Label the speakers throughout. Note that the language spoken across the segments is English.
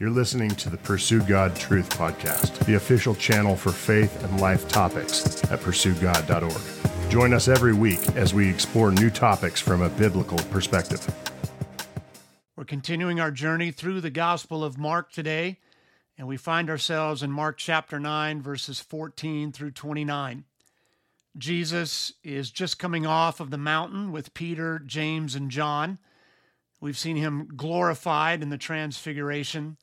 Speaker 1: You're listening to the Pursue God Truth Podcast, the official channel for faith and life topics at pursuegod.org. Join us every week as we explore new topics from a biblical perspective.
Speaker 2: We're continuing our journey through the Gospel of Mark today, and we find ourselves in Mark chapter 9, verses 14 through 29. Jesus is just coming off of the mountain with Peter, James, and John. We've seen him glorified in the transfiguration.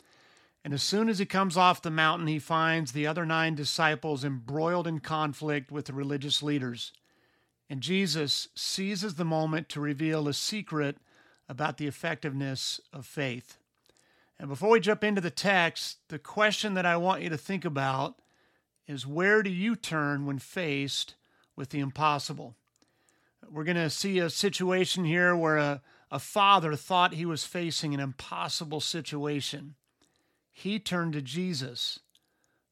Speaker 2: And as soon as he comes off the mountain, he finds the other nine disciples embroiled in conflict with the religious leaders. And Jesus seizes the moment to reveal a secret about the effectiveness of faith. And before we jump into the text, the question that I want you to think about is where do you turn when faced with the impossible? We're going to see a situation here where a, a father thought he was facing an impossible situation. He turned to Jesus.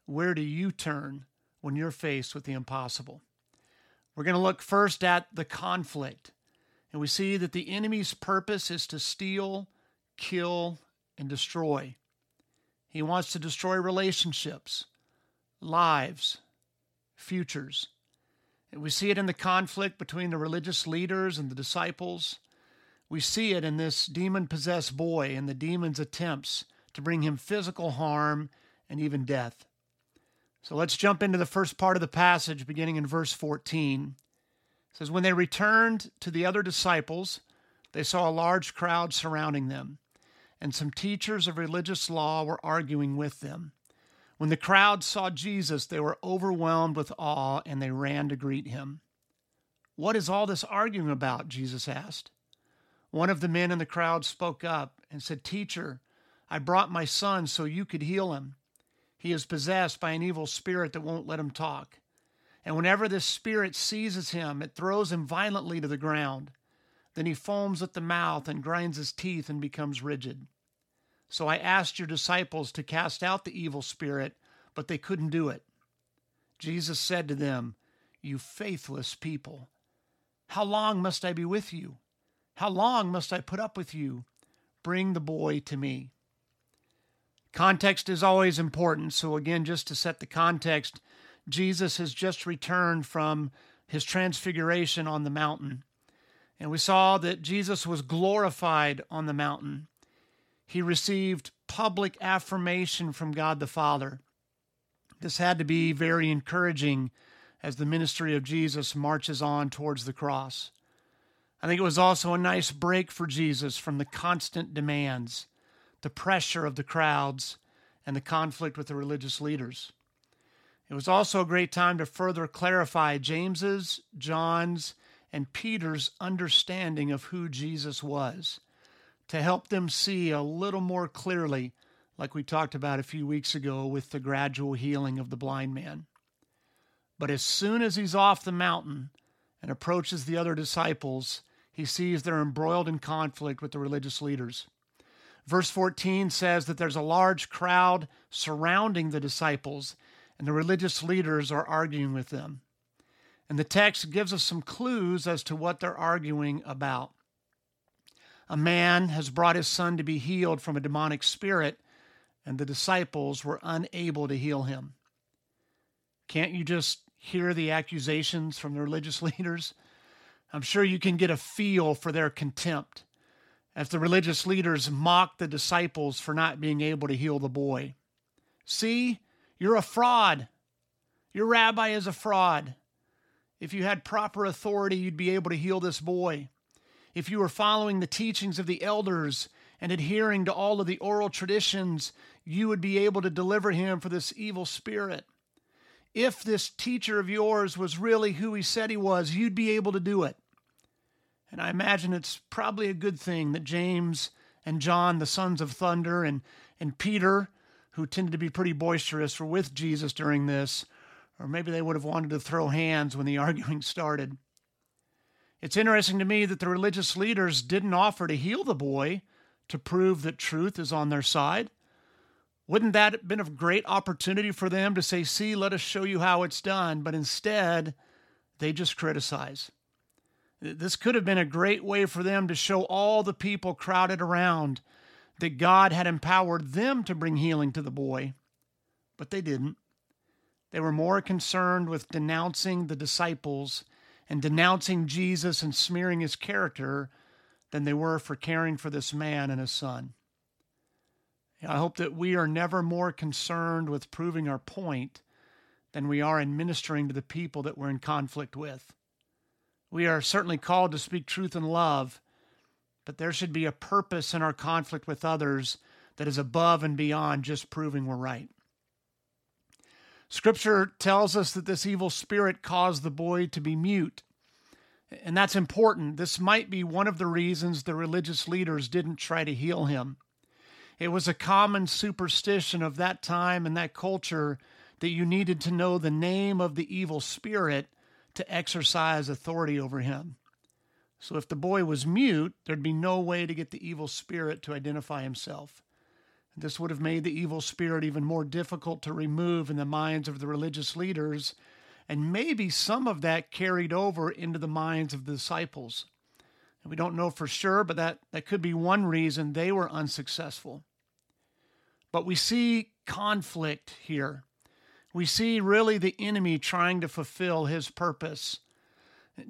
Speaker 2: Where do you turn when you're faced with the impossible? We're going to look first at the conflict. And we see that the enemy's purpose is to steal, kill, and destroy. He wants to destroy relationships, lives, futures. And we see it in the conflict between the religious leaders and the disciples. We see it in this demon possessed boy and the demon's attempts to bring him physical harm and even death. So let's jump into the first part of the passage, beginning in verse 14. It says, When they returned to the other disciples, they saw a large crowd surrounding them, and some teachers of religious law were arguing with them. When the crowd saw Jesus, they were overwhelmed with awe and they ran to greet him. What is all this arguing about? Jesus asked. One of the men in the crowd spoke up and said, Teacher, I brought my son so you could heal him. He is possessed by an evil spirit that won't let him talk. And whenever this spirit seizes him, it throws him violently to the ground. Then he foams at the mouth and grinds his teeth and becomes rigid. So I asked your disciples to cast out the evil spirit, but they couldn't do it. Jesus said to them, You faithless people, how long must I be with you? How long must I put up with you? Bring the boy to me. Context is always important. So, again, just to set the context, Jesus has just returned from his transfiguration on the mountain. And we saw that Jesus was glorified on the mountain. He received public affirmation from God the Father. This had to be very encouraging as the ministry of Jesus marches on towards the cross. I think it was also a nice break for Jesus from the constant demands the pressure of the crowds, and the conflict with the religious leaders. It was also a great time to further clarify James's, John's, and Peter's understanding of who Jesus was, to help them see a little more clearly, like we talked about a few weeks ago with the gradual healing of the blind man. But as soon as he's off the mountain and approaches the other disciples, he sees they're embroiled in conflict with the religious leaders. Verse 14 says that there's a large crowd surrounding the disciples, and the religious leaders are arguing with them. And the text gives us some clues as to what they're arguing about. A man has brought his son to be healed from a demonic spirit, and the disciples were unable to heal him. Can't you just hear the accusations from the religious leaders? I'm sure you can get a feel for their contempt as the religious leaders mocked the disciples for not being able to heal the boy. See, you're a fraud. Your rabbi is a fraud. If you had proper authority, you'd be able to heal this boy. If you were following the teachings of the elders and adhering to all of the oral traditions, you would be able to deliver him for this evil spirit. If this teacher of yours was really who he said he was, you'd be able to do it. And I imagine it's probably a good thing that James and John, the sons of thunder, and, and Peter, who tended to be pretty boisterous, were with Jesus during this, or maybe they would have wanted to throw hands when the arguing started. It's interesting to me that the religious leaders didn't offer to heal the boy to prove that truth is on their side. Wouldn't that have been a great opportunity for them to say, See, let us show you how it's done? But instead, they just criticize. This could have been a great way for them to show all the people crowded around that God had empowered them to bring healing to the boy, but they didn't. They were more concerned with denouncing the disciples and denouncing Jesus and smearing his character than they were for caring for this man and his son. I hope that we are never more concerned with proving our point than we are in ministering to the people that we're in conflict with. We are certainly called to speak truth in love, but there should be a purpose in our conflict with others that is above and beyond just proving we're right. Scripture tells us that this evil spirit caused the boy to be mute. And that's important. This might be one of the reasons the religious leaders didn't try to heal him. It was a common superstition of that time and that culture that you needed to know the name of the evil spirit to exercise authority over him. So if the boy was mute, there'd be no way to get the evil spirit to identify himself. This would have made the evil spirit even more difficult to remove in the minds of the religious leaders, and maybe some of that carried over into the minds of the disciples. And we don't know for sure, but that, that could be one reason they were unsuccessful. But we see conflict here. We see really the enemy trying to fulfill his purpose.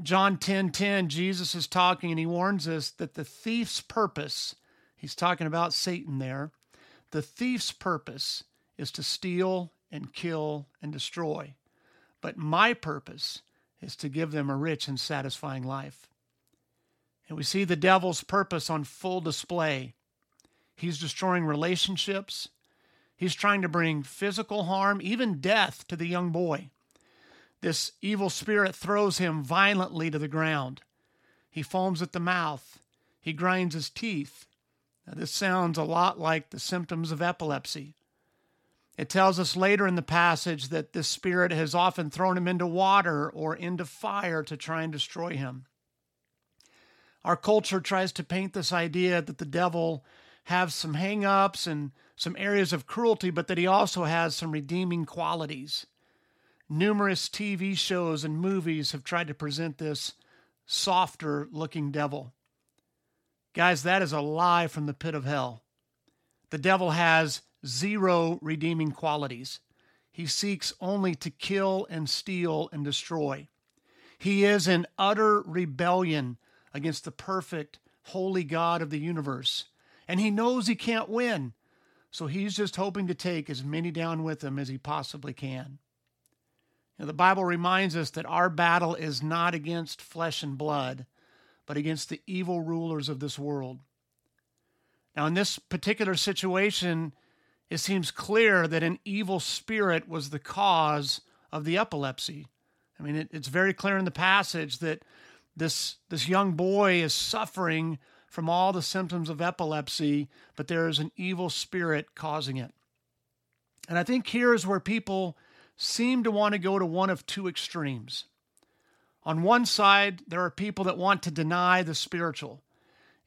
Speaker 2: John 10:10 10, 10, Jesus is talking and he warns us that the thief's purpose, he's talking about Satan there, the thief's purpose is to steal and kill and destroy. But my purpose is to give them a rich and satisfying life. And we see the devil's purpose on full display. He's destroying relationships. He's trying to bring physical harm, even death, to the young boy. This evil spirit throws him violently to the ground. He foams at the mouth. He grinds his teeth. Now, this sounds a lot like the symptoms of epilepsy. It tells us later in the passage that this spirit has often thrown him into water or into fire to try and destroy him. Our culture tries to paint this idea that the devil has some hang ups and some areas of cruelty, but that he also has some redeeming qualities. Numerous TV shows and movies have tried to present this softer looking devil. Guys, that is a lie from the pit of hell. The devil has zero redeeming qualities. He seeks only to kill and steal and destroy. He is in utter rebellion against the perfect, holy God of the universe. And he knows he can't win. So he's just hoping to take as many down with him as he possibly can. Now, the Bible reminds us that our battle is not against flesh and blood, but against the evil rulers of this world. Now, in this particular situation, it seems clear that an evil spirit was the cause of the epilepsy. I mean, it, it's very clear in the passage that this, this young boy is suffering from all the symptoms of epilepsy, but there is an evil spirit causing it. And I think here is where people seem to want to go to one of two extremes. On one side, there are people that want to deny the spiritual,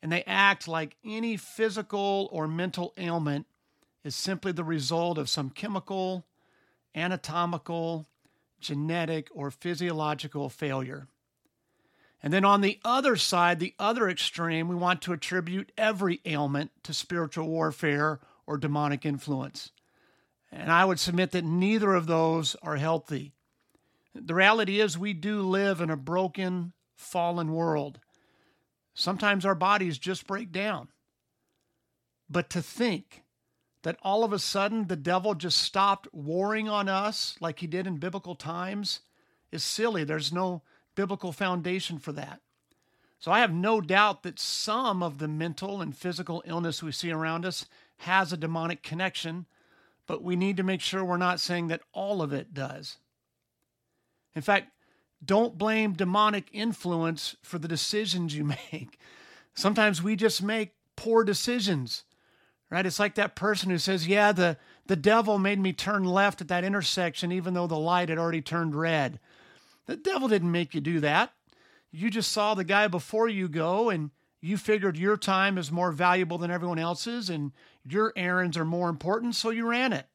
Speaker 2: and they act like any physical or mental ailment is simply the result of some chemical, anatomical, genetic, or physiological failure. And then on the other side, the other extreme, we want to attribute every ailment to spiritual warfare or demonic influence. And I would submit that neither of those are healthy. The reality is, we do live in a broken, fallen world. Sometimes our bodies just break down. But to think that all of a sudden the devil just stopped warring on us like he did in biblical times is silly. There's no biblical foundation for that. So I have no doubt that some of the mental and physical illness we see around us has a demonic connection but we need to make sure we're not saying that all of it does. In fact, don't blame demonic influence for the decisions you make. Sometimes we just make poor decisions, right? It's like that person who says, Yeah, the, the devil made me turn left at that intersection, even though the light had already turned red. The devil didn't make you do that. You just saw the guy before you go and you figured your time is more valuable than everyone else's and your errands are more important, so you ran it.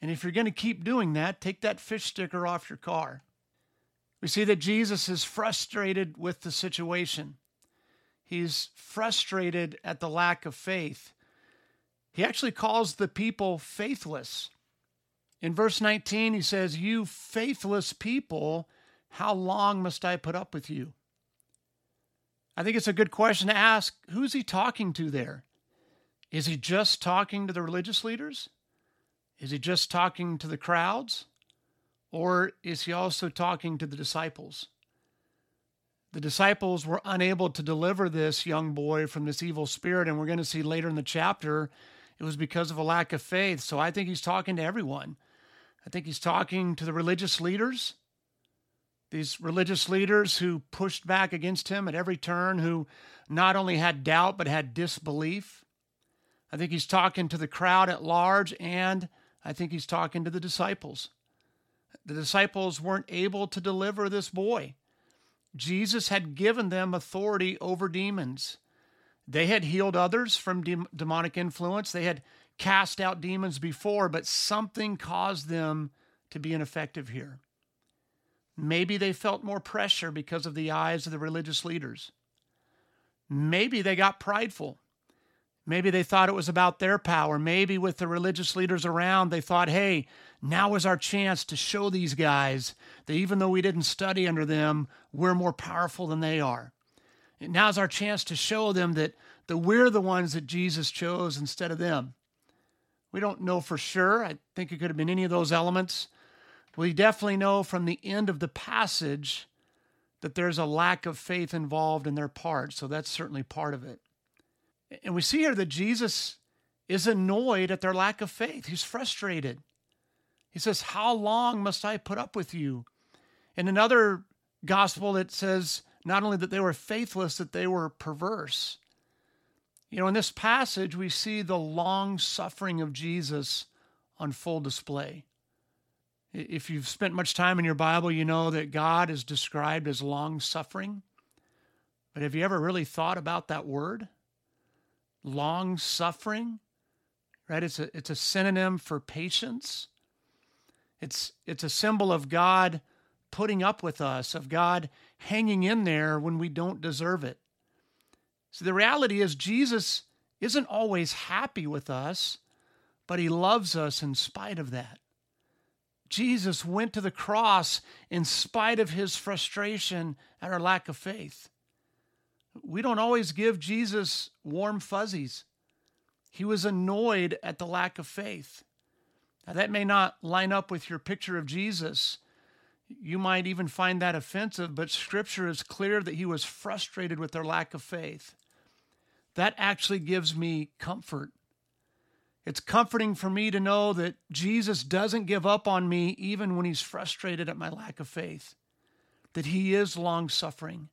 Speaker 2: And if you're going to keep doing that, take that fish sticker off your car. We see that Jesus is frustrated with the situation. He's frustrated at the lack of faith. he actually calls the people faithless. In verse 19, he says, You faithless people, how long must I put up with you? I think it's a good question to ask who's he talking to there? Is he just talking to the religious leaders? Is he just talking to the crowds? Or is he also talking to the disciples? The disciples were unable to deliver this young boy from this evil spirit, and we're going to see later in the chapter it was because of a lack of faith. So I think he's talking to everyone. I think he's talking to the religious leaders, these religious leaders who pushed back against him at every turn, who not only had doubt, but had disbelief. I think he's talking to the crowd at large, and I think he's talking to the disciples. The disciples weren't able to deliver this boy. Jesus had given them authority over demons. They had healed others from de- demonic influence. They had cast out demons before, but something caused them to be ineffective here. Maybe they felt more pressure because of the eyes of the religious leaders. Maybe they got prideful. Maybe they thought it was about their power. Maybe with the religious leaders around, they thought, hey, now is our chance to show these guys that even though we didn't study under them, we're more powerful than they are. Now's our chance to show them that, that we're the ones that Jesus chose instead of them. We don't know for sure. I think it could have been any of those elements. We definitely know from the end of the passage that there's a lack of faith involved in their part. So that's certainly part of it. And we see here that Jesus is annoyed at their lack of faith. He's frustrated. He says, How long must I put up with you? In another gospel, it says not only that they were faithless, that they were perverse. You know, in this passage, we see the long suffering of Jesus on full display. If you've spent much time in your Bible, you know that God is described as long suffering. But have you ever really thought about that word? Long suffering? Right? It's a, it's a synonym for patience. It's, it's a symbol of God putting up with us, of God hanging in there when we don't deserve it. So the reality is, Jesus isn't always happy with us, but he loves us in spite of that. Jesus went to the cross in spite of his frustration at our lack of faith. We don't always give Jesus warm fuzzies. He was annoyed at the lack of faith. Now, that may not line up with your picture of Jesus. You might even find that offensive, but scripture is clear that he was frustrated with their lack of faith. That actually gives me comfort. It's comforting for me to know that Jesus doesn't give up on me even when he's frustrated at my lack of faith, that he is long suffering,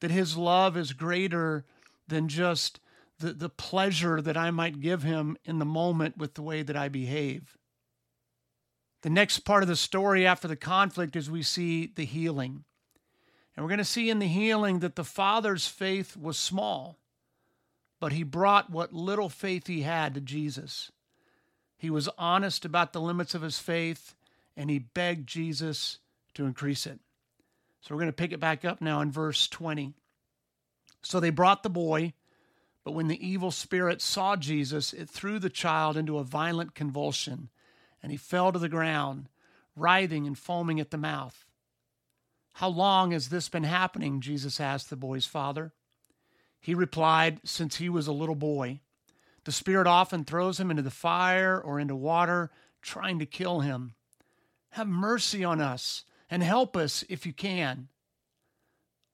Speaker 2: that his love is greater than just the, the pleasure that I might give him in the moment with the way that I behave. The next part of the story after the conflict is we see the healing. And we're going to see in the healing that the father's faith was small, but he brought what little faith he had to Jesus. He was honest about the limits of his faith, and he begged Jesus to increase it. So we're going to pick it back up now in verse 20. So they brought the boy, but when the evil spirit saw Jesus, it threw the child into a violent convulsion and he fell to the ground, writhing and foaming at the mouth. How long has this been happening? Jesus asked the boy's father. He replied, Since he was a little boy. The Spirit often throws him into the fire or into water, trying to kill him. Have mercy on us and help us if you can.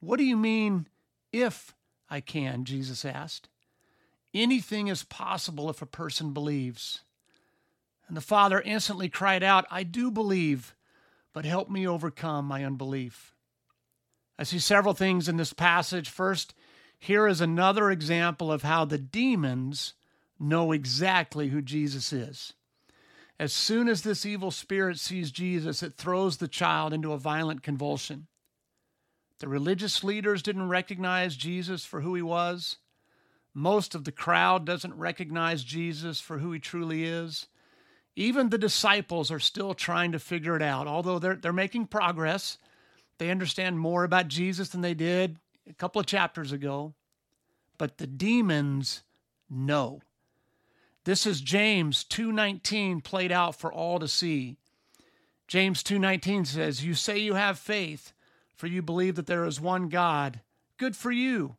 Speaker 2: What do you mean, if I can? Jesus asked. Anything is possible if a person believes. And the father instantly cried out, I do believe, but help me overcome my unbelief. I see several things in this passage. First, here is another example of how the demons know exactly who Jesus is. As soon as this evil spirit sees Jesus, it throws the child into a violent convulsion. The religious leaders didn't recognize Jesus for who he was. Most of the crowd doesn't recognize Jesus for who he truly is. Even the disciples are still trying to figure it out, although they're, they're making progress. They understand more about Jesus than they did a couple of chapters ago. But the demons know. This is James 2:19 played out for all to see. James 2:19 says, "You say you have faith, for you believe that there is one God. Good for you.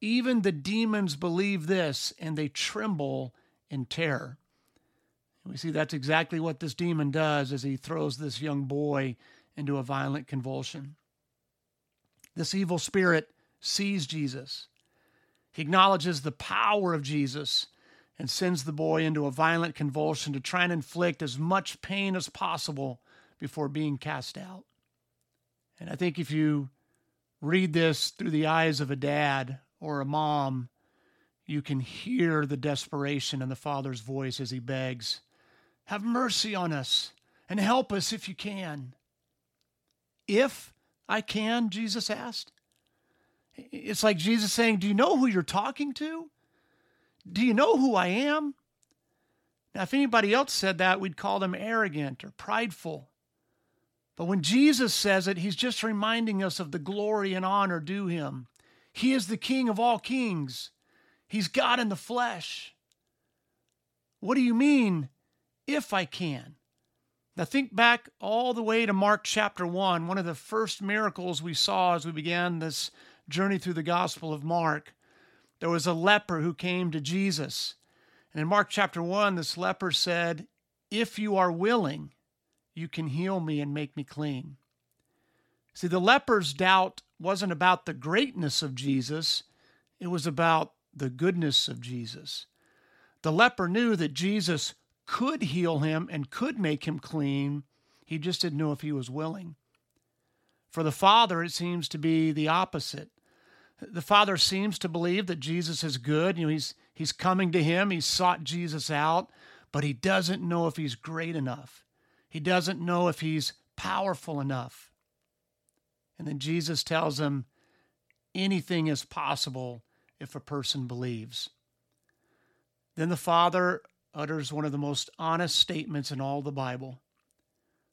Speaker 2: Even the demons believe this, and they tremble in terror." We see that's exactly what this demon does as he throws this young boy into a violent convulsion. This evil spirit sees Jesus. He acknowledges the power of Jesus and sends the boy into a violent convulsion to try and inflict as much pain as possible before being cast out. And I think if you read this through the eyes of a dad or a mom, you can hear the desperation in the father's voice as he begs, Have mercy on us and help us if you can. If I can, Jesus asked. It's like Jesus saying, Do you know who you're talking to? Do you know who I am? Now, if anybody else said that, we'd call them arrogant or prideful. But when Jesus says it, he's just reminding us of the glory and honor due him. He is the King of all kings, he's God in the flesh. What do you mean, if I can? Now, think back all the way to Mark chapter 1, one of the first miracles we saw as we began this journey through the Gospel of Mark. There was a leper who came to Jesus. And in Mark chapter 1, this leper said, If you are willing, you can heal me and make me clean. See, the leper's doubt wasn't about the greatness of Jesus, it was about the goodness of Jesus. The leper knew that Jesus could heal him and could make him clean. He just didn't know if he was willing. For the Father, it seems to be the opposite. The Father seems to believe that Jesus is good. You know, he's he's coming to him. He's sought Jesus out, but he doesn't know if he's great enough. He doesn't know if he's powerful enough. And then Jesus tells him anything is possible if a person believes. Then the Father utters one of the most honest statements in all the Bible,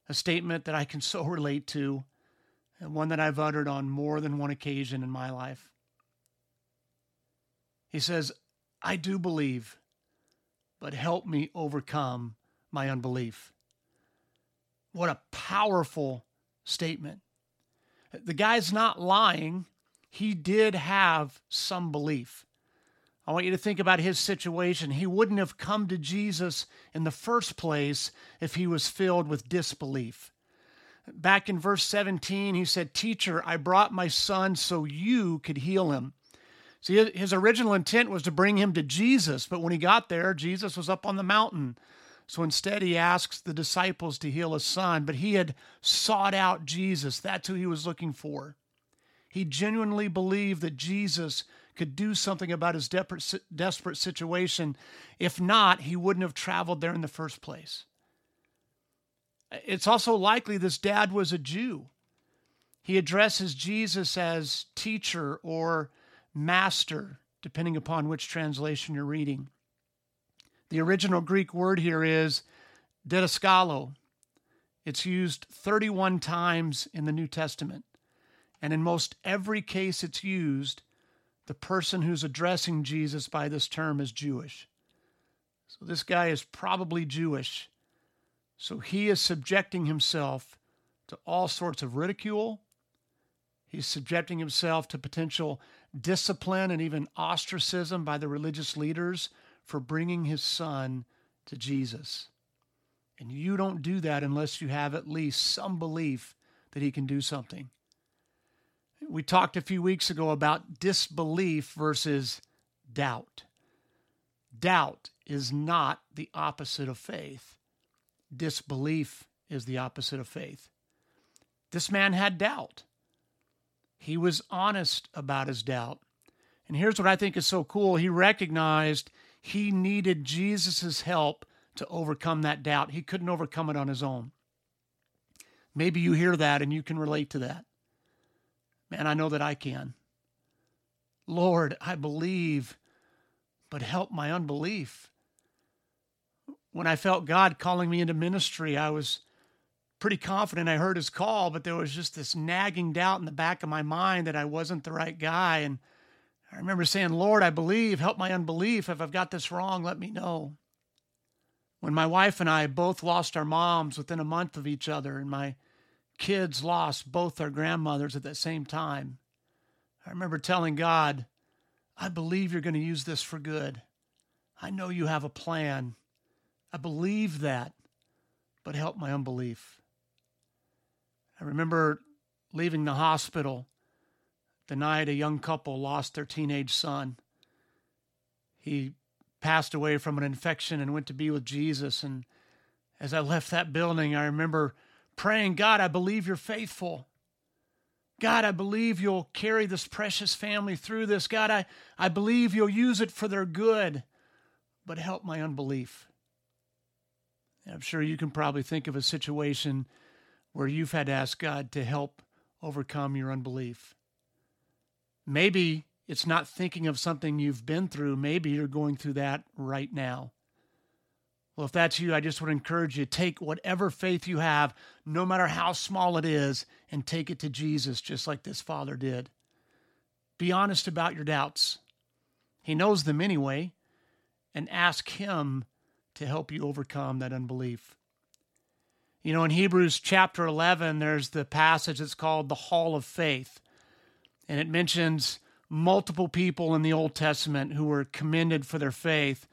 Speaker 2: a statement that I can so relate to, one that I've uttered on more than one occasion in my life. He says, I do believe, but help me overcome my unbelief. What a powerful statement. The guy's not lying. He did have some belief. I want you to think about his situation. He wouldn't have come to Jesus in the first place if he was filled with disbelief. Back in verse 17, he said, Teacher, I brought my son so you could heal him. See, his original intent was to bring him to Jesus, but when he got there, Jesus was up on the mountain. So instead, he asks the disciples to heal his son, but he had sought out Jesus. That's who he was looking for. He genuinely believed that Jesus could do something about his desperate situation. If not, he wouldn't have traveled there in the first place. It's also likely this dad was a Jew. He addresses Jesus as teacher or master, depending upon which translation you're reading. The original Greek word here is didaskalo. It's used 31 times in the New Testament. And in most every case it's used, the person who's addressing Jesus by this term is Jewish. So this guy is probably Jewish. So he is subjecting himself to all sorts of ridicule. He's subjecting himself to potential discipline and even ostracism by the religious leaders for bringing his son to Jesus. And you don't do that unless you have at least some belief that he can do something. We talked a few weeks ago about disbelief versus doubt. Doubt is not the opposite of faith, disbelief is the opposite of faith. This man had doubt. He was honest about his doubt. And here's what I think is so cool he recognized he needed Jesus' help to overcome that doubt. He couldn't overcome it on his own. Maybe you hear that and you can relate to that. Man, I know that I can. Lord, I believe, but help my unbelief. When I felt God calling me into ministry, I was pretty confident I heard his call, but there was just this nagging doubt in the back of my mind that I wasn't the right guy. And I remember saying, Lord, I believe, help my unbelief. If I've got this wrong, let me know. When my wife and I both lost our moms within a month of each other, and my kids lost both their grandmothers at the same time, I remember telling God, I believe you're going to use this for good. I know you have a plan. I believe that, but help my unbelief. I remember leaving the hospital the night a young couple lost their teenage son. He passed away from an infection and went to be with Jesus. And as I left that building, I remember praying, God, I believe you're faithful. God, I believe you'll carry this precious family through this. God, I, I believe you'll use it for their good, but help my unbelief. I'm sure you can probably think of a situation where you've had to ask God to help overcome your unbelief. Maybe it's not thinking of something you've been through. Maybe you're going through that right now. Well, if that's you, I just would encourage you take whatever faith you have, no matter how small it is, and take it to Jesus, just like this father did. Be honest about your doubts. He knows them anyway, and ask Him to help you overcome that unbelief. You know, in Hebrews chapter 11, there's the passage that's called the Hall of Faith, and it mentions multiple people in the Old Testament who were commended for their faith.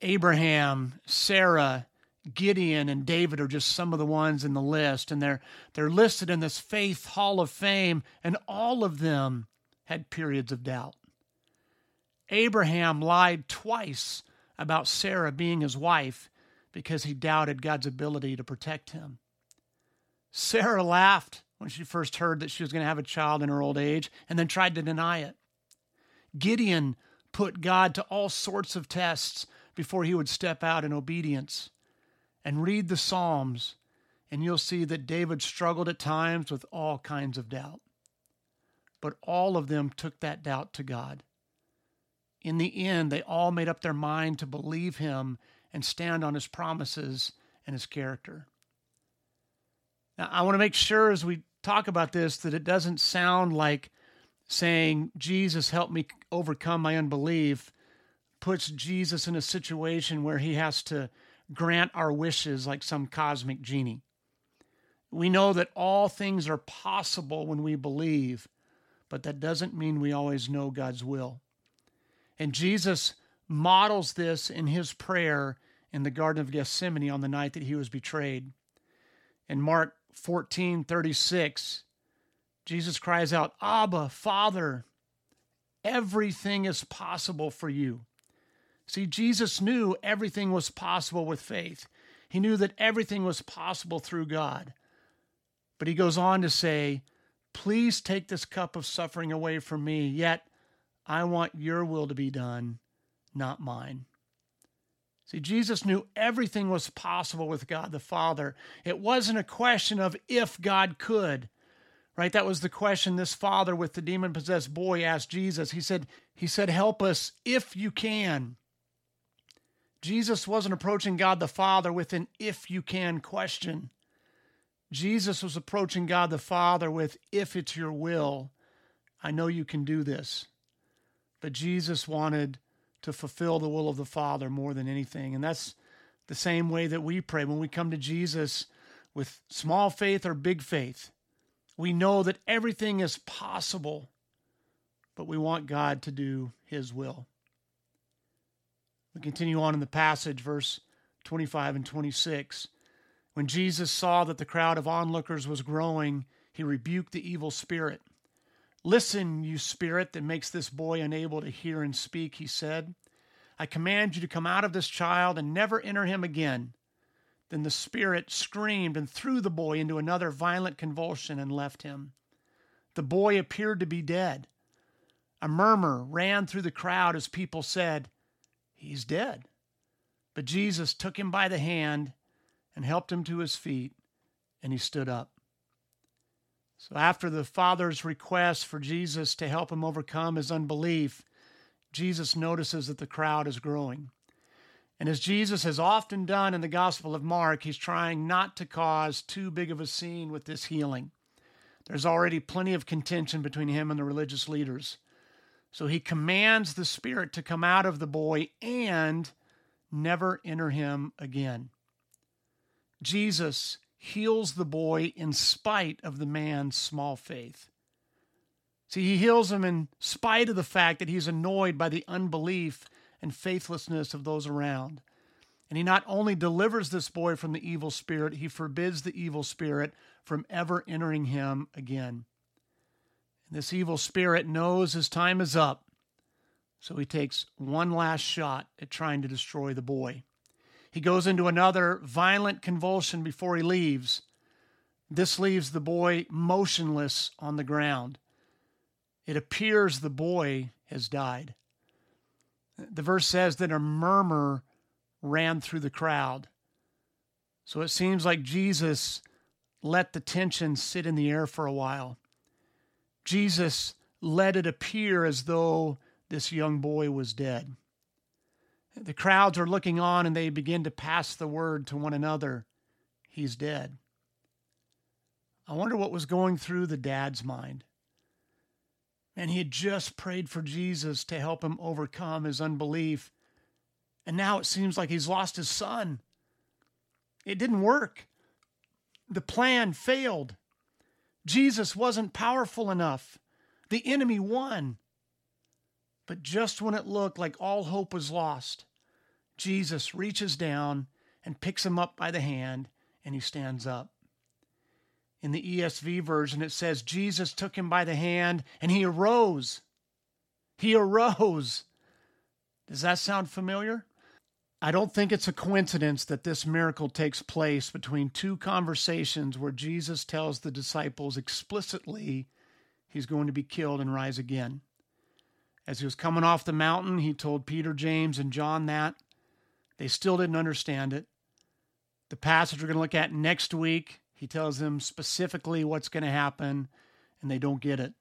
Speaker 2: Abraham, Sarah, Gideon, and David are just some of the ones in the list, and they're they're listed in this faith hall of fame, and all of them had periods of doubt. Abraham lied twice about Sarah being his wife because he doubted God's ability to protect him. Sarah laughed when she first heard that she was going to have a child in her old age and then tried to deny it. Gideon put God to all sorts of tests before he would step out in obedience. And read the Psalms, and you'll see that David struggled at times with all kinds of doubt. But all of them took that doubt to God. In the end, they all made up their mind to believe him and stand on his promises and his character. Now, I want to make sure as we talk about this that it doesn't sound like saying, Jesus, help me overcome my unbelief, puts Jesus in a situation where he has to grant our wishes like some cosmic genie. We know that all things are possible when we believe, but that doesn't mean we always know God's will. And Jesus models this in his prayer in the Garden of Gethsemane on the night that he was betrayed. In Mark 14 36, Jesus cries out, Abba, Father, everything is possible for you. See, Jesus knew everything was possible with faith. He knew that everything was possible through God. But he goes on to say, Please take this cup of suffering away from me, yet I want your will to be done, not mine. See, Jesus knew everything was possible with God the Father. It wasn't a question of if God could. Right? That was the question this father with the demon possessed boy asked Jesus. He said, He said, Help us if you can. Jesus wasn't approaching God the Father with an if you can question. Jesus was approaching God the Father with, if it's your will, I know you can do this. But Jesus wanted to fulfill the will of the Father more than anything. And that's the same way that we pray when we come to Jesus with small faith or big faith. We know that everything is possible, but we want God to do His will. We continue on in the passage, verse 25 and 26. When Jesus saw that the crowd of onlookers was growing, he rebuked the evil spirit. Listen, you spirit that makes this boy unable to hear and speak, he said. I command you to come out of this child and never enter him again. Then the spirit screamed and threw the boy into another violent convulsion and left him. The boy appeared to be dead. A murmur ran through the crowd as people said, He's dead. But Jesus took him by the hand and helped him to his feet, and he stood up. So, after the Father's request for Jesus to help him overcome his unbelief, Jesus notices that the crowd is growing. And as Jesus has often done in the Gospel of Mark, he's trying not to cause too big of a scene with this healing. There's already plenty of contention between him and the religious leaders. So he commands the spirit to come out of the boy and never enter him again. Jesus heals the boy in spite of the man's small faith. See, he heals him in spite of the fact that he's annoyed by the unbelief and faithlessness of those around. And he not only delivers this boy from the evil spirit, he forbids the evil spirit from ever entering him again. And this evil spirit knows his time is up, so he takes one last shot at trying to destroy the boy. He goes into another violent convulsion before he leaves. This leaves the boy motionless on the ground. It appears the boy has died. The verse says that a murmur ran through the crowd. So it seems like Jesus let the tension sit in the air for a while. Jesus let it appear as though this young boy was dead. The crowds are looking on and they begin to pass the word to one another he's dead. I wonder what was going through the dad's mind. And he had just prayed for Jesus to help him overcome his unbelief. And now it seems like he's lost his son. It didn't work. The plan failed. Jesus wasn't powerful enough. The enemy won. But just when it looked like all hope was lost, Jesus reaches down and picks him up by the hand and he stands up. In the ESV version, it says, Jesus took him by the hand and he arose. He arose. Does that sound familiar? I don't think it's a coincidence that this miracle takes place between two conversations where Jesus tells the disciples explicitly he's going to be killed and rise again. As he was coming off the mountain, he told Peter, James, and John that. They still didn't understand it. The passage we're going to look at next week he tells them specifically what's going to happen, and they don't get it.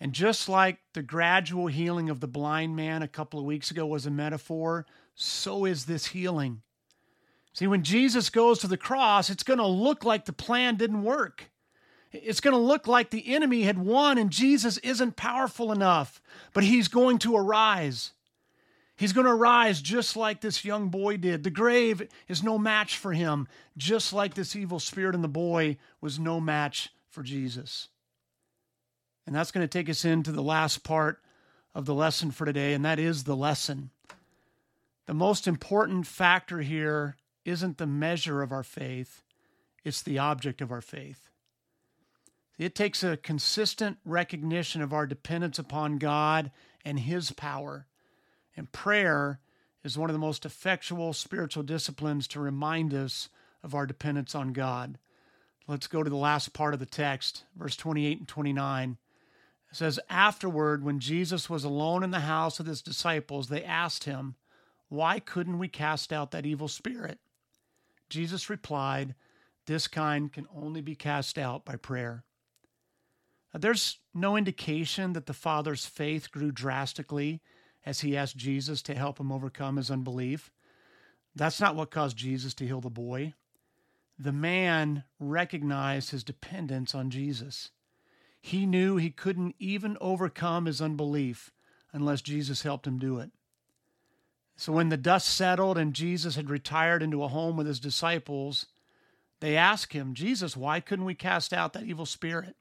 Speaker 2: And just like the gradual healing of the blind man a couple of weeks ago was a metaphor, so is this healing. See, when Jesus goes to the cross, it's going to look like the plan didn't work. It's going to look like the enemy had won and Jesus isn't powerful enough, but he's going to arise. He's going to arise just like this young boy did. The grave is no match for him, just like this evil spirit in the boy was no match for Jesus. And that's going to take us into the last part of the lesson for today, and that is the lesson. The most important factor here isn't the measure of our faith, it's the object of our faith. It takes a consistent recognition of our dependence upon God and His power and prayer is one of the most effectual spiritual disciplines to remind us of our dependence on God. Let's go to the last part of the text, verse 28 and 29. It says, Afterward, when Jesus was alone in the house with his disciples, they asked him, Why couldn't we cast out that evil spirit? Jesus replied, This kind can only be cast out by prayer. There's no indication that the Father's faith grew drastically as he asked Jesus to help him overcome his unbelief. That's not what caused Jesus to heal the boy. The man recognized his dependence on Jesus. He knew he couldn't even overcome his unbelief unless Jesus helped him do it. So when the dust settled and Jesus had retired into a home with his disciples, they asked him, Jesus, why couldn't we cast out that evil spirit?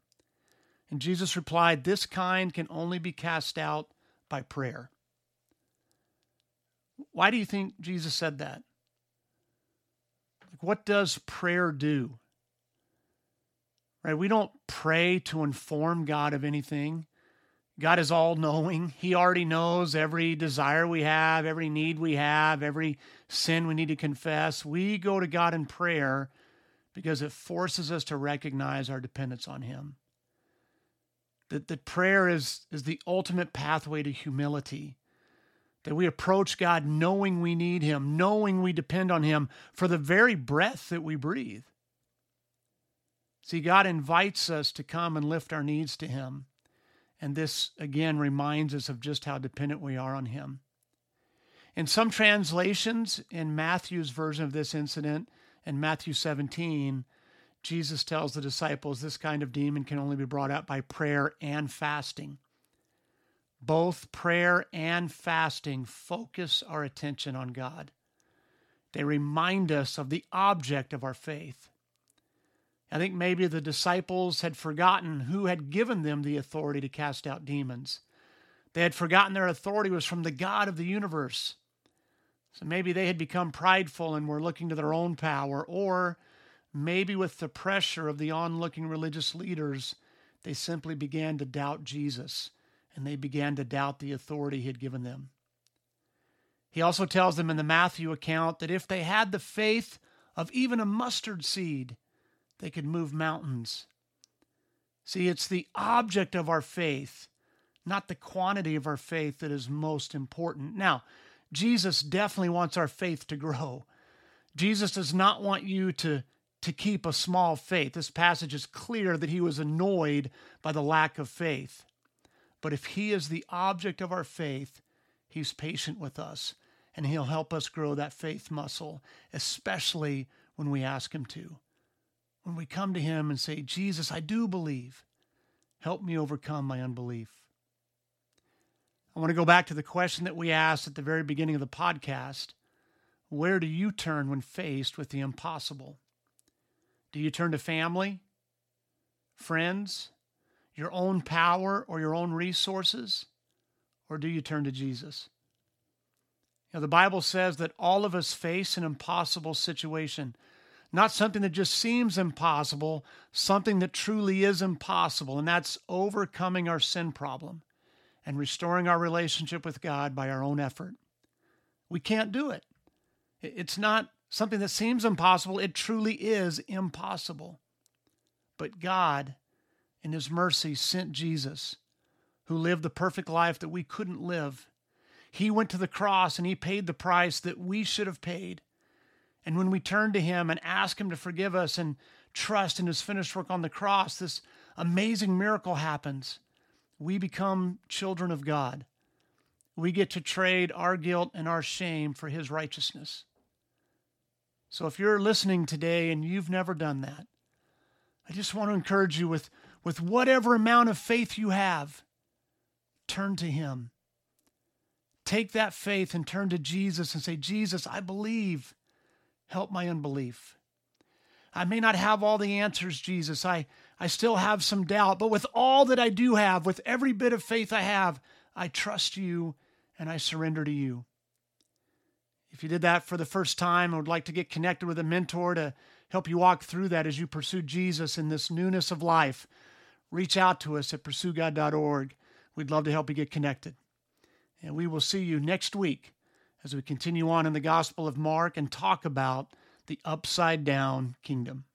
Speaker 2: And Jesus replied, This kind can only be cast out by prayer. Why do you think Jesus said that? What does prayer do? Right? We don't pray to inform God of anything. God is all knowing. He already knows every desire we have, every need we have, every sin we need to confess. We go to God in prayer because it forces us to recognize our dependence on Him. That, that prayer is, is the ultimate pathway to humility that we approach God knowing we need Him, knowing we depend on Him for the very breath that we breathe. See, God invites us to come and lift our needs to Him. And this, again, reminds us of just how dependent we are on Him. In some translations, in Matthew's version of this incident, in Matthew 17, Jesus tells the disciples this kind of demon can only be brought out by prayer and fasting. Both prayer and fasting focus our attention on God. They remind us of the object of our faith. I think maybe the disciples had forgotten who had given them the authority to cast out demons. They had forgotten their authority was from the God of the universe. So maybe they had become prideful and were looking to their own power, or maybe with the pressure of the onlooking religious leaders, they simply began to doubt Jesus and they began to doubt the authority he had given them. He also tells them in the Matthew account that if they had the faith of even a mustard seed, they could move mountains. See, it's the object of our faith, not the quantity of our faith, that is most important. Now, Jesus definitely wants our faith to grow. Jesus does not want you to, to keep a small faith. This passage is clear that he was annoyed by the lack of faith. But if he is the object of our faith, he's patient with us and he'll help us grow that faith muscle, especially when we ask him to. When we come to him and say, Jesus, I do believe. Help me overcome my unbelief. I want to go back to the question that we asked at the very beginning of the podcast Where do you turn when faced with the impossible? Do you turn to family, friends, your own power, or your own resources? Or do you turn to Jesus? You know, the Bible says that all of us face an impossible situation. Not something that just seems impossible, something that truly is impossible, and that's overcoming our sin problem and restoring our relationship with God by our own effort. We can't do it. It's not something that seems impossible, it truly is impossible. But God, in His mercy, sent Jesus, who lived the perfect life that we couldn't live. He went to the cross and He paid the price that we should have paid. And when we turn to Him and ask Him to forgive us and trust in His finished work on the cross, this amazing miracle happens we become children of God. We get to trade our guilt and our shame for His righteousness. So if you're listening today and you've never done that, I just want to encourage you with, with whatever amount of faith you have, turn to Him. Take that faith and turn to Jesus and say, Jesus, I believe. Help my unbelief. I may not have all the answers, Jesus. I, I still have some doubt, but with all that I do have, with every bit of faith I have, I trust you and I surrender to you. If you did that for the first time and would like to get connected with a mentor to help you walk through that as you pursue Jesus in this newness of life, reach out to us at pursuegod.org. We'd love to help you get connected. And we will see you next week as we continue on in the Gospel of Mark and talk about the upside down kingdom.